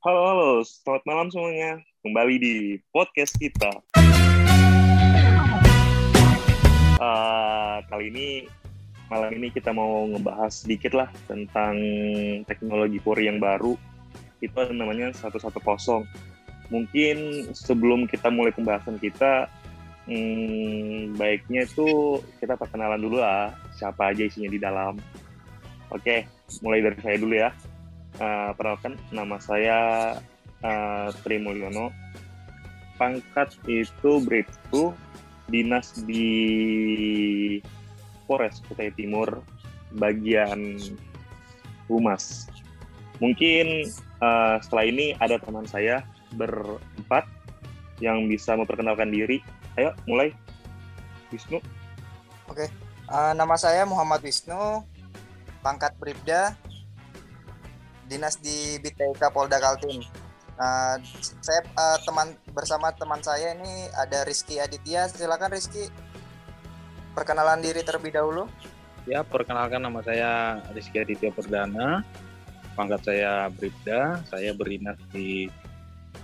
Halo, halo, selamat malam semuanya. Kembali di podcast kita. Uh, kali ini, malam ini kita mau ngebahas sedikit lah tentang teknologi Polri yang baru. Itu namanya 110. Mungkin sebelum kita mulai pembahasan kita, hmm, baiknya itu kita perkenalan dulu lah, siapa aja isinya di dalam. Oke, mulai dari saya dulu ya. Uh, perkenalkan, nama saya uh, Tri Mulyono. Pangkat itu Bribtu, dinas di Polres Kutai Timur, bagian Humas. Mungkin uh, setelah ini ada teman saya berempat yang bisa memperkenalkan diri. Ayo, mulai. Wisnu. Oke, uh, nama saya Muhammad Wisnu, pangkat Bribda, dinas di BTK Polda Kaltim. Uh, saya uh, teman bersama teman saya ini ada Rizky Aditya. Silakan Rizky perkenalan diri terlebih dahulu. Ya, perkenalkan nama saya Rizky Aditya Perdana. Pangkat saya Bribda. Saya berdinas di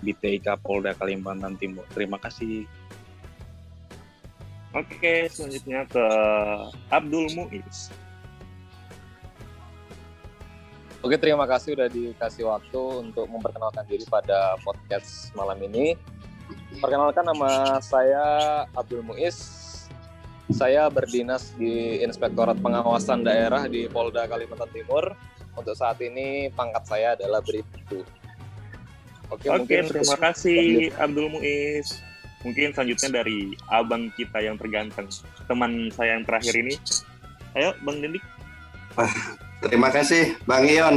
BTK Polda Kalimantan Timur. Terima kasih. Oke, selanjutnya ke Abdul Muiz. Oke, terima kasih sudah dikasih waktu untuk memperkenalkan diri pada podcast malam ini. Perkenalkan nama saya Abdul Muiz. Saya berdinas di Inspektorat Pengawasan Daerah di Polda Kalimantan Timur. Untuk saat ini pangkat saya adalah Bribtu. Oke, Oke mungkin terima kasih Abdul Muiz mungkin selanjutnya dari abang kita yang terganteng teman saya yang terakhir ini ayo bang Dendi terima kasih bang Ion.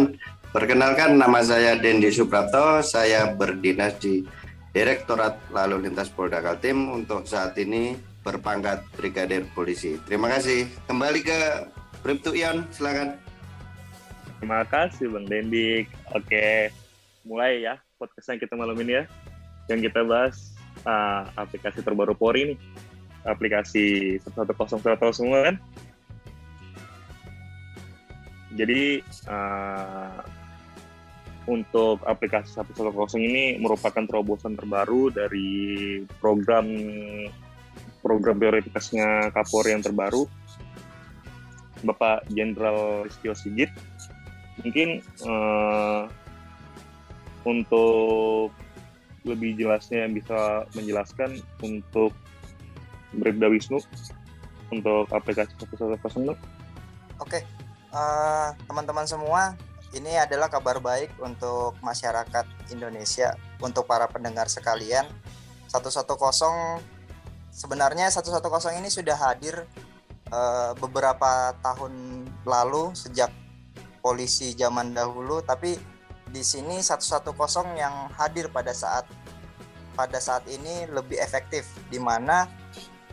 Perkenalkan nama saya Dendi Suprapto. Saya berdinas di Direktorat Lalu Lintas Polda Kaltim. Untuk saat ini berpangkat Brigadir Polisi. Terima kasih. Kembali ke Bribtu Ion silakan. Terima kasih bang Dendi. Oke mulai ya podcastnya kita malam ini ya. Yang kita bahas uh, aplikasi terbaru Polri nih. Aplikasi 110 tahu semua kan jadi uh, untuk aplikasi 110 ini merupakan terobosan terbaru dari program program prioritasnya Kapolri yang terbaru. Bapak Jenderal Listio Sigit mungkin uh, untuk lebih jelasnya bisa menjelaskan untuk Bribda Wisnu untuk aplikasi 110 Oke, uh, teman-teman semua, ini adalah kabar baik untuk masyarakat Indonesia, untuk para pendengar sekalian. 110 sebenarnya 110 ini sudah hadir uh, beberapa tahun lalu sejak polisi zaman dahulu, tapi di sini 110 yang hadir pada saat pada saat ini lebih efektif di mana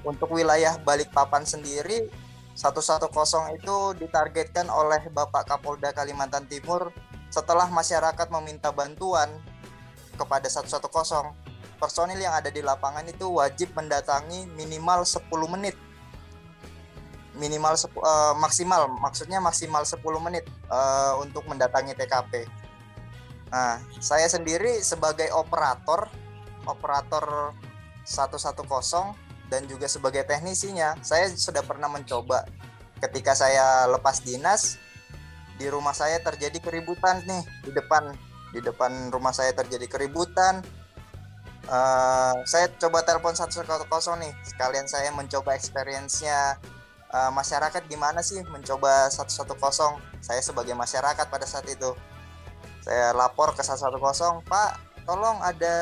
untuk wilayah Balikpapan sendiri 110 itu ditargetkan oleh Bapak Kapolda Kalimantan Timur setelah masyarakat meminta bantuan kepada 110 personil yang ada di lapangan itu wajib mendatangi minimal 10 menit. Minimal uh, maksimal maksudnya maksimal 10 menit uh, untuk mendatangi TKP Nah, saya sendiri sebagai operator operator 110 dan juga sebagai teknisinya, saya sudah pernah mencoba. Ketika saya lepas dinas di rumah saya terjadi keributan nih di depan di depan rumah saya terjadi keributan. Uh, saya coba telepon 110 nih sekalian saya mencoba experience-nya. Uh, masyarakat gimana sih mencoba 110 saya sebagai masyarakat pada saat itu. Saya lapor ke 110 Pak tolong ada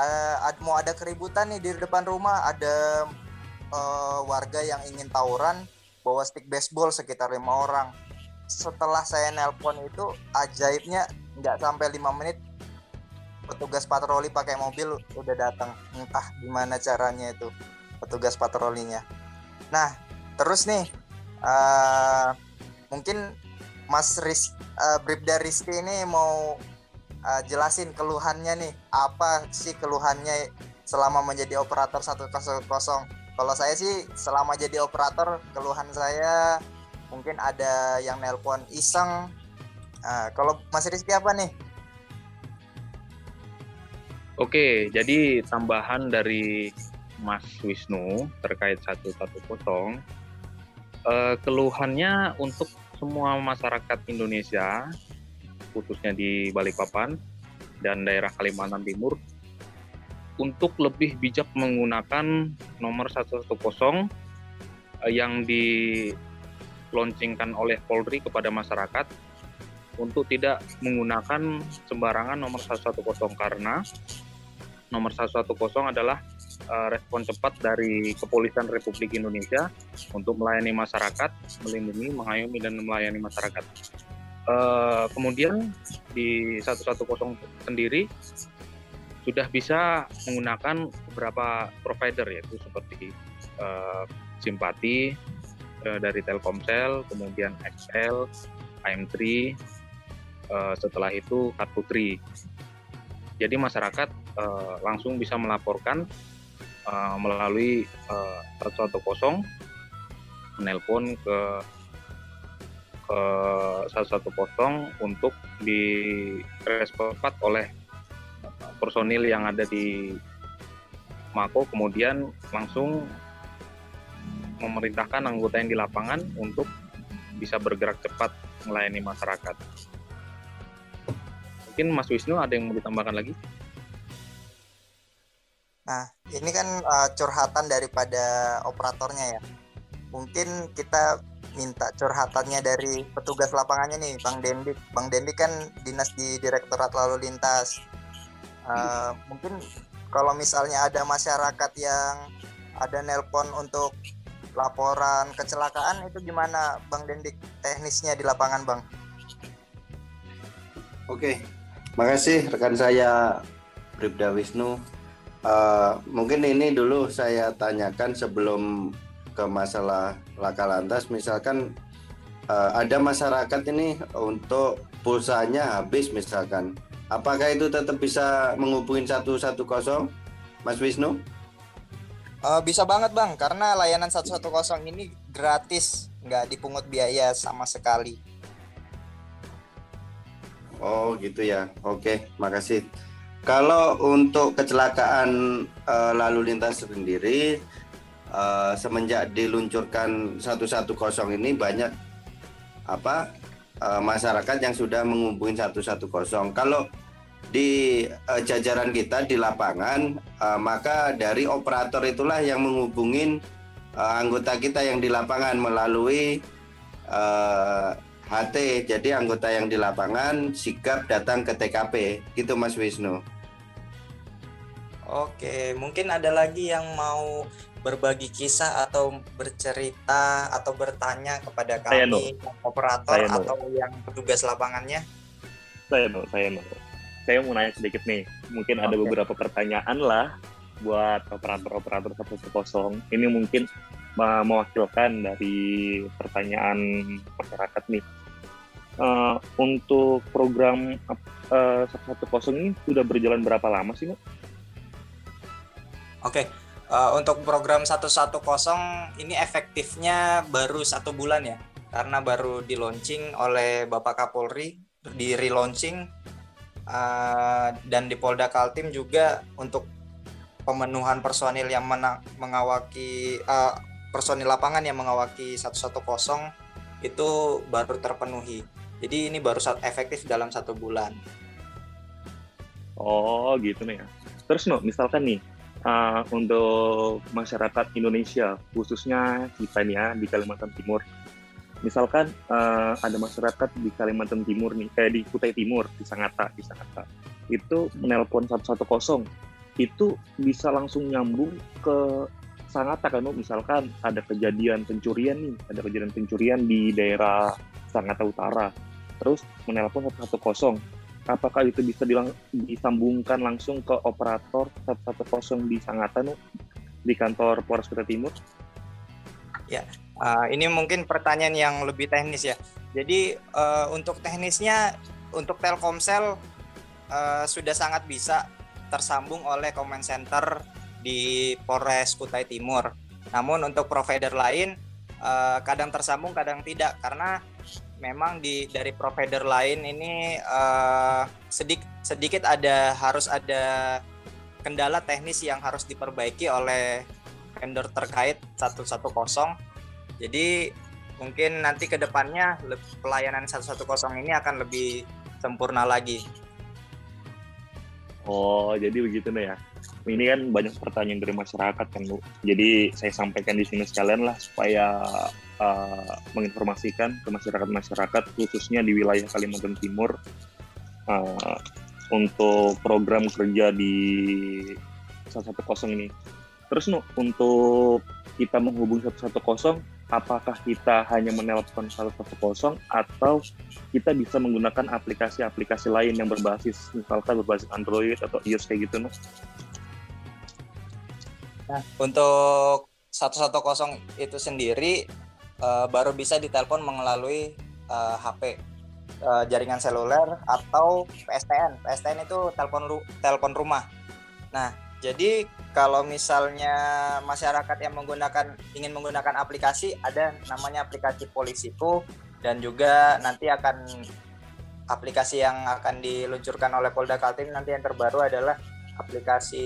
uh, mau ada keributan nih di depan rumah ada uh, warga yang ingin tawuran bawa stick baseball sekitar lima orang. Setelah saya nelpon itu ajaibnya nggak sampai lima menit petugas patroli pakai mobil udah datang. Entah gimana caranya itu petugas patrolinya. Nah terus nih uh, mungkin Mas Riz, uh, Bribda Rizky ini mau uh, jelasin keluhannya nih. Apa sih keluhannya selama menjadi operator 100? Kalau saya sih selama jadi operator keluhan saya mungkin ada yang nelpon iseng. Uh, kalau Mas Rizky apa nih? Oke, jadi tambahan dari Mas Wisnu terkait 110 eh, keluhannya untuk semua masyarakat Indonesia khususnya di Balikpapan dan daerah Kalimantan Timur untuk lebih bijak menggunakan nomor 110 eh, yang diluncurkan oleh Polri kepada masyarakat untuk tidak menggunakan sembarangan nomor 110 karena nomor 110 adalah uh, respon cepat dari Kepolisian Republik Indonesia untuk melayani masyarakat, melindungi, mengayomi dan melayani masyarakat. Uh, kemudian di 110 sendiri sudah bisa menggunakan beberapa provider yaitu seperti uh, Simpati uh, dari Telkomsel, kemudian XL, AM3, uh, setelah itu Kartu Tri. Jadi masyarakat uh, langsung bisa melaporkan uh, melalui uh, 110 menelpon ke ke 110 untuk direspon oleh personil yang ada di Mako kemudian langsung memerintahkan anggota yang di lapangan untuk bisa bergerak cepat melayani masyarakat. Mungkin Mas Wisnu ada yang mau ditambahkan lagi? Nah, ini kan uh, curhatan daripada operatornya ya. Mungkin kita minta curhatannya dari petugas lapangannya nih, Bang Dendi. Bang Dendi kan dinas di Direktorat Lalu Lintas. Uh, mungkin kalau misalnya ada masyarakat yang ada nelpon untuk laporan kecelakaan itu gimana Bang Dendik teknisnya di lapangan Bang? Oke, makasih rekan saya Bribda Wisnu Uh, mungkin ini dulu saya tanyakan sebelum ke masalah laka lantas. Misalkan uh, ada masyarakat ini untuk pulsanya habis misalkan, apakah itu tetap bisa menghubungi 110, Mas Wisnu? Uh, bisa banget bang, karena layanan 110 ini gratis, nggak dipungut biaya sama sekali. Oh gitu ya, oke, makasih. Kalau untuk kecelakaan uh, lalu lintas sendiri uh, semenjak diluncurkan 110 ini banyak apa uh, masyarakat yang sudah menghubungi 110. Kalau di uh, jajaran kita di lapangan uh, maka dari operator itulah yang menghubungin uh, anggota kita yang di lapangan melalui uh, HT. Jadi anggota yang di lapangan sigap datang ke TKP. Gitu Mas Wisnu. Oke, mungkin ada lagi yang mau berbagi kisah atau bercerita atau bertanya kepada kami saya operator saya atau yang petugas lapangannya? Saya no, saya no. Saya mau nanya sedikit nih. Mungkin okay. ada beberapa pertanyaan lah buat operator-operator 110. Ini mungkin mewakilkan dari pertanyaan masyarakat nih uh, untuk program uh, kosong ini sudah berjalan berapa lama sih, Mbak? Oke, uh, untuk program 110 ini efektifnya baru satu bulan ya, karena baru di launching oleh Bapak Kapolri, di relaunching uh, dan di Polda Kaltim juga untuk pemenuhan personil yang mengawaki uh, personil lapangan yang mengawaki 110 itu baru terpenuhi. Jadi ini baru efektif dalam satu bulan. Oh gitu nih ya. Terus no, misalkan nih uh, untuk masyarakat Indonesia khususnya kita nih ya di Kalimantan Timur. Misalkan uh, ada masyarakat di Kalimantan Timur nih, kayak di Kutai Timur, di Sangatta, di Sangatta, itu menelpon 110, itu bisa langsung nyambung ke Sangatta kan, misalkan ada kejadian pencurian nih, ada kejadian pencurian di daerah Sangatta Utara. Terus menelpon 110 apakah itu bisa dilang disambungkan langsung ke operator 110 di Sangatta di kantor Polres Kota Timur? Ya, uh, ini mungkin pertanyaan yang lebih teknis ya. Jadi uh, untuk teknisnya untuk Telkomsel uh, sudah sangat bisa tersambung oleh comment center di Polres Kutai Timur. Namun untuk provider lain uh, kadang tersambung, kadang tidak karena memang di dari provider lain ini uh, sedik, sedikit ada harus ada kendala teknis yang harus diperbaiki oleh vendor terkait 110 jadi mungkin nanti ke depannya pelayanan 110 ini akan lebih sempurna lagi Oh, jadi begitu nih ya. Ini kan banyak pertanyaan dari masyarakat kan, Bu. Jadi saya sampaikan di sini sekalian lah supaya uh, menginformasikan ke masyarakat-masyarakat khususnya di wilayah Kalimantan Timur uh, untuk program kerja di 110 ini. Terus no, untuk kita menghubungi 110 apakah kita hanya menelpon 110 atau kita bisa menggunakan aplikasi-aplikasi lain yang berbasis misalkan berbasis Android atau iOS kayak gitu no? Nah, untuk 110 itu sendiri uh, baru bisa ditelepon melalui uh, HP uh, jaringan seluler atau PSTN. PSTN itu telepon ru telepon rumah. Nah, jadi kalau misalnya masyarakat yang menggunakan ingin menggunakan aplikasi ada namanya aplikasi Polisiku dan juga nanti akan aplikasi yang akan diluncurkan oleh Polda Kaltim nanti yang terbaru adalah aplikasi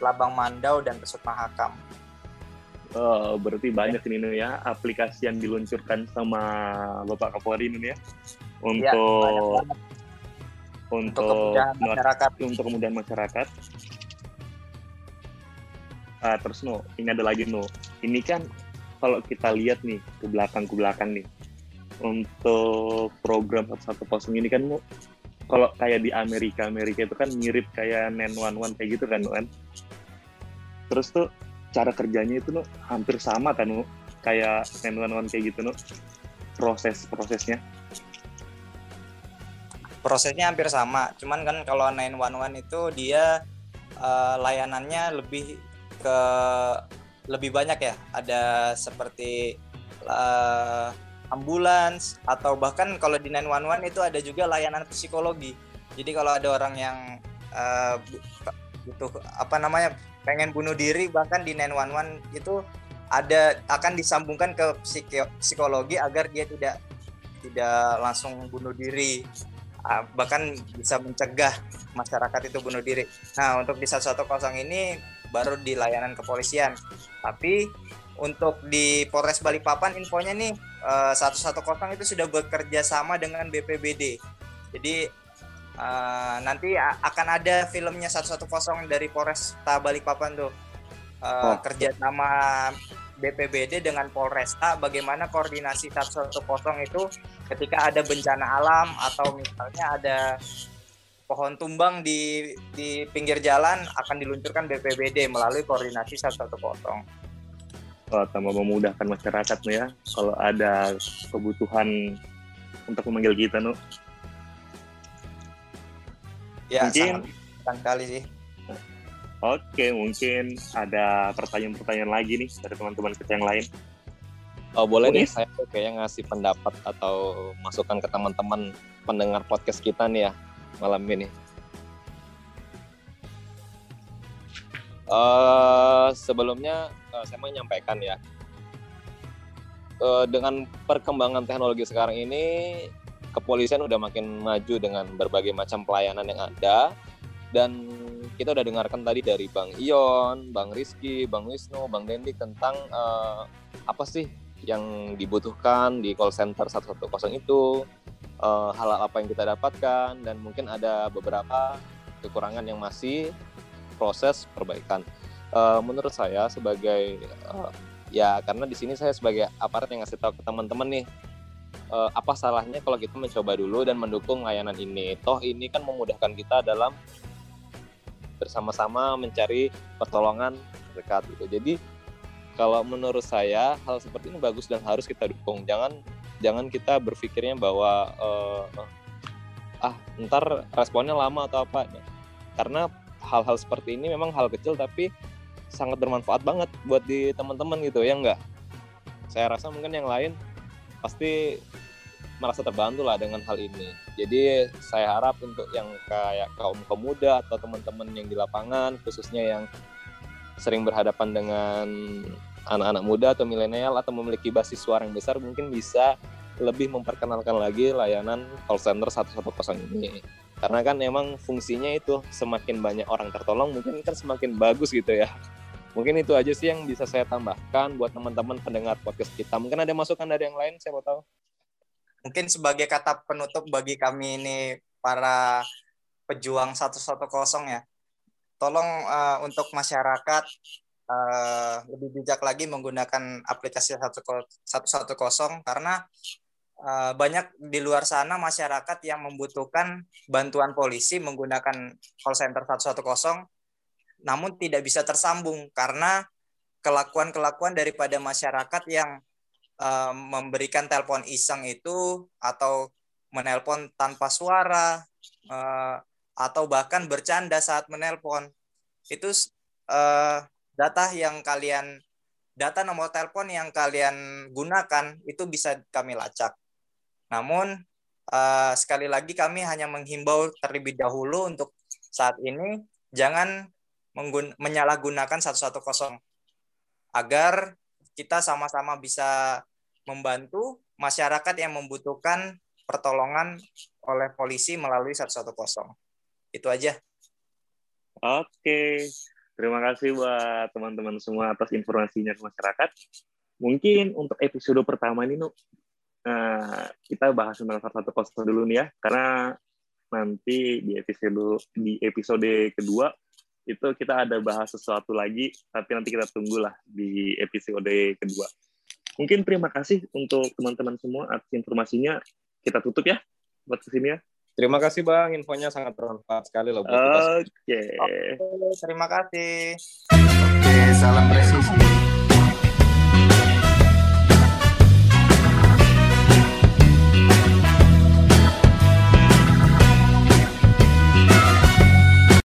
Telabang Mandau dan Pesut Mahakam. Oh, berarti banyak ini ya aplikasi yang diluncurkan sama Bapak Kapolri ini ya. Untuk ya, untuk, untuk kemudahan masyarakat. untuk kemudahan masyarakat. Uh, terus no ini ada lagi no ini kan kalau kita lihat nih ke belakang ke belakang nih untuk program satu kosong ini kan kalau kayak di Amerika Amerika itu kan mirip kayak 911 kayak gitu kan kan? Terus tuh cara kerjanya itu no hampir sama kan no kayak 911 kayak gitu no proses prosesnya? Prosesnya hampir sama. Cuman kan kalau 911 itu dia uh, layanannya lebih ke lebih banyak ya. Ada seperti uh, ambulans atau bahkan kalau di 911 itu ada juga layanan psikologi. Jadi kalau ada orang yang uh, butuh apa namanya pengen bunuh diri bahkan di 911 itu ada akan disambungkan ke psikologi agar dia tidak tidak langsung bunuh diri uh, bahkan bisa mencegah masyarakat itu bunuh diri. Nah, untuk di 110 ini baru di layanan kepolisian. Tapi untuk di Polres Balikpapan infonya nih uh, eh, 110 itu sudah bekerja sama dengan BPBD. Jadi uh, nanti akan ada filmnya 110 dari Polres Balikpapan tuh. Uh, oh. kerja sama BPBD dengan Polresta bagaimana koordinasi 110 itu ketika ada bencana alam atau misalnya ada pohon tumbang di di pinggir jalan akan diluncurkan BPBD melalui koordinasi satu satu potong. Oh, tambah memudahkan masyarakat nih ya kalau ada kebutuhan untuk memanggil kita nu. Ya, mungkin sangat kali sih. Oke, mungkin ada pertanyaan-pertanyaan lagi nih dari teman-teman kita yang lain. Oh boleh nih, saya kayaknya ngasih pendapat atau masukan ke teman-teman pendengar podcast kita nih ya malam ini? Uh, sebelumnya uh, saya mau menyampaikan ya, uh, dengan perkembangan teknologi sekarang ini, kepolisian udah makin maju dengan berbagai macam pelayanan yang ada, dan kita udah dengarkan tadi dari Bang Ion, Bang Rizky, Bang Wisnu, Bang Dendi tentang uh, apa sih yang dibutuhkan di call center 110 itu, uh, hal apa yang kita dapatkan dan mungkin ada beberapa kekurangan yang masih proses perbaikan. Uh, menurut saya sebagai uh, ya karena di sini saya sebagai aparat yang ngasih tahu ke teman-teman nih uh, apa salahnya kalau kita mencoba dulu dan mendukung layanan ini. Toh ini kan memudahkan kita dalam bersama-sama mencari pertolongan dekat gitu. Jadi kalau menurut saya hal seperti ini bagus dan harus kita dukung. Jangan jangan kita berpikirnya bahwa uh, ah ntar responnya lama atau apa karena hal-hal seperti ini memang hal kecil tapi sangat bermanfaat banget buat di teman-teman gitu ya enggak saya rasa mungkin yang lain pasti merasa terbantu lah dengan hal ini. Jadi saya harap untuk yang kayak kaum pemuda atau teman-teman yang di lapangan khususnya yang sering berhadapan dengan anak-anak muda atau milenial atau memiliki basis suara yang besar mungkin bisa lebih memperkenalkan lagi layanan call center 110 ini. karena kan emang fungsinya itu semakin banyak orang tertolong mungkin kan semakin bagus gitu ya. Mungkin itu aja sih yang bisa saya tambahkan buat teman-teman pendengar podcast kita. Mungkin ada masukan dari yang lain saya mau tahu mungkin sebagai kata penutup bagi kami ini para pejuang 110 ya. Tolong uh, untuk masyarakat uh, lebih bijak lagi menggunakan aplikasi 110 karena uh, banyak di luar sana masyarakat yang membutuhkan bantuan polisi menggunakan call center 110 namun tidak bisa tersambung karena kelakuan-kelakuan daripada masyarakat yang memberikan telepon iseng itu atau menelpon tanpa suara uh, atau bahkan bercanda saat menelpon itu uh, data yang kalian data nomor telepon yang kalian gunakan itu bisa kami lacak. Namun uh, sekali lagi kami hanya menghimbau terlebih dahulu untuk saat ini jangan menyalahgunakan 110 agar kita sama-sama bisa membantu masyarakat yang membutuhkan pertolongan oleh polisi melalui 110. Itu aja. Oke. Terima kasih buat teman-teman semua atas informasinya ke masyarakat. Mungkin untuk episode pertama ini, Nuk, uh, kita bahas tentang 110 dulu nih ya, karena nanti di episode di episode kedua itu kita ada bahas sesuatu lagi, tapi nanti kita tunggulah di episode kedua. Mungkin terima kasih untuk teman-teman semua atas informasinya. Kita tutup ya buat ke sini ya. Terima kasih Bang, infonya sangat bermanfaat sekali loh buat Oke. Okay. Oke, terima kasih. Oke, salam presisi.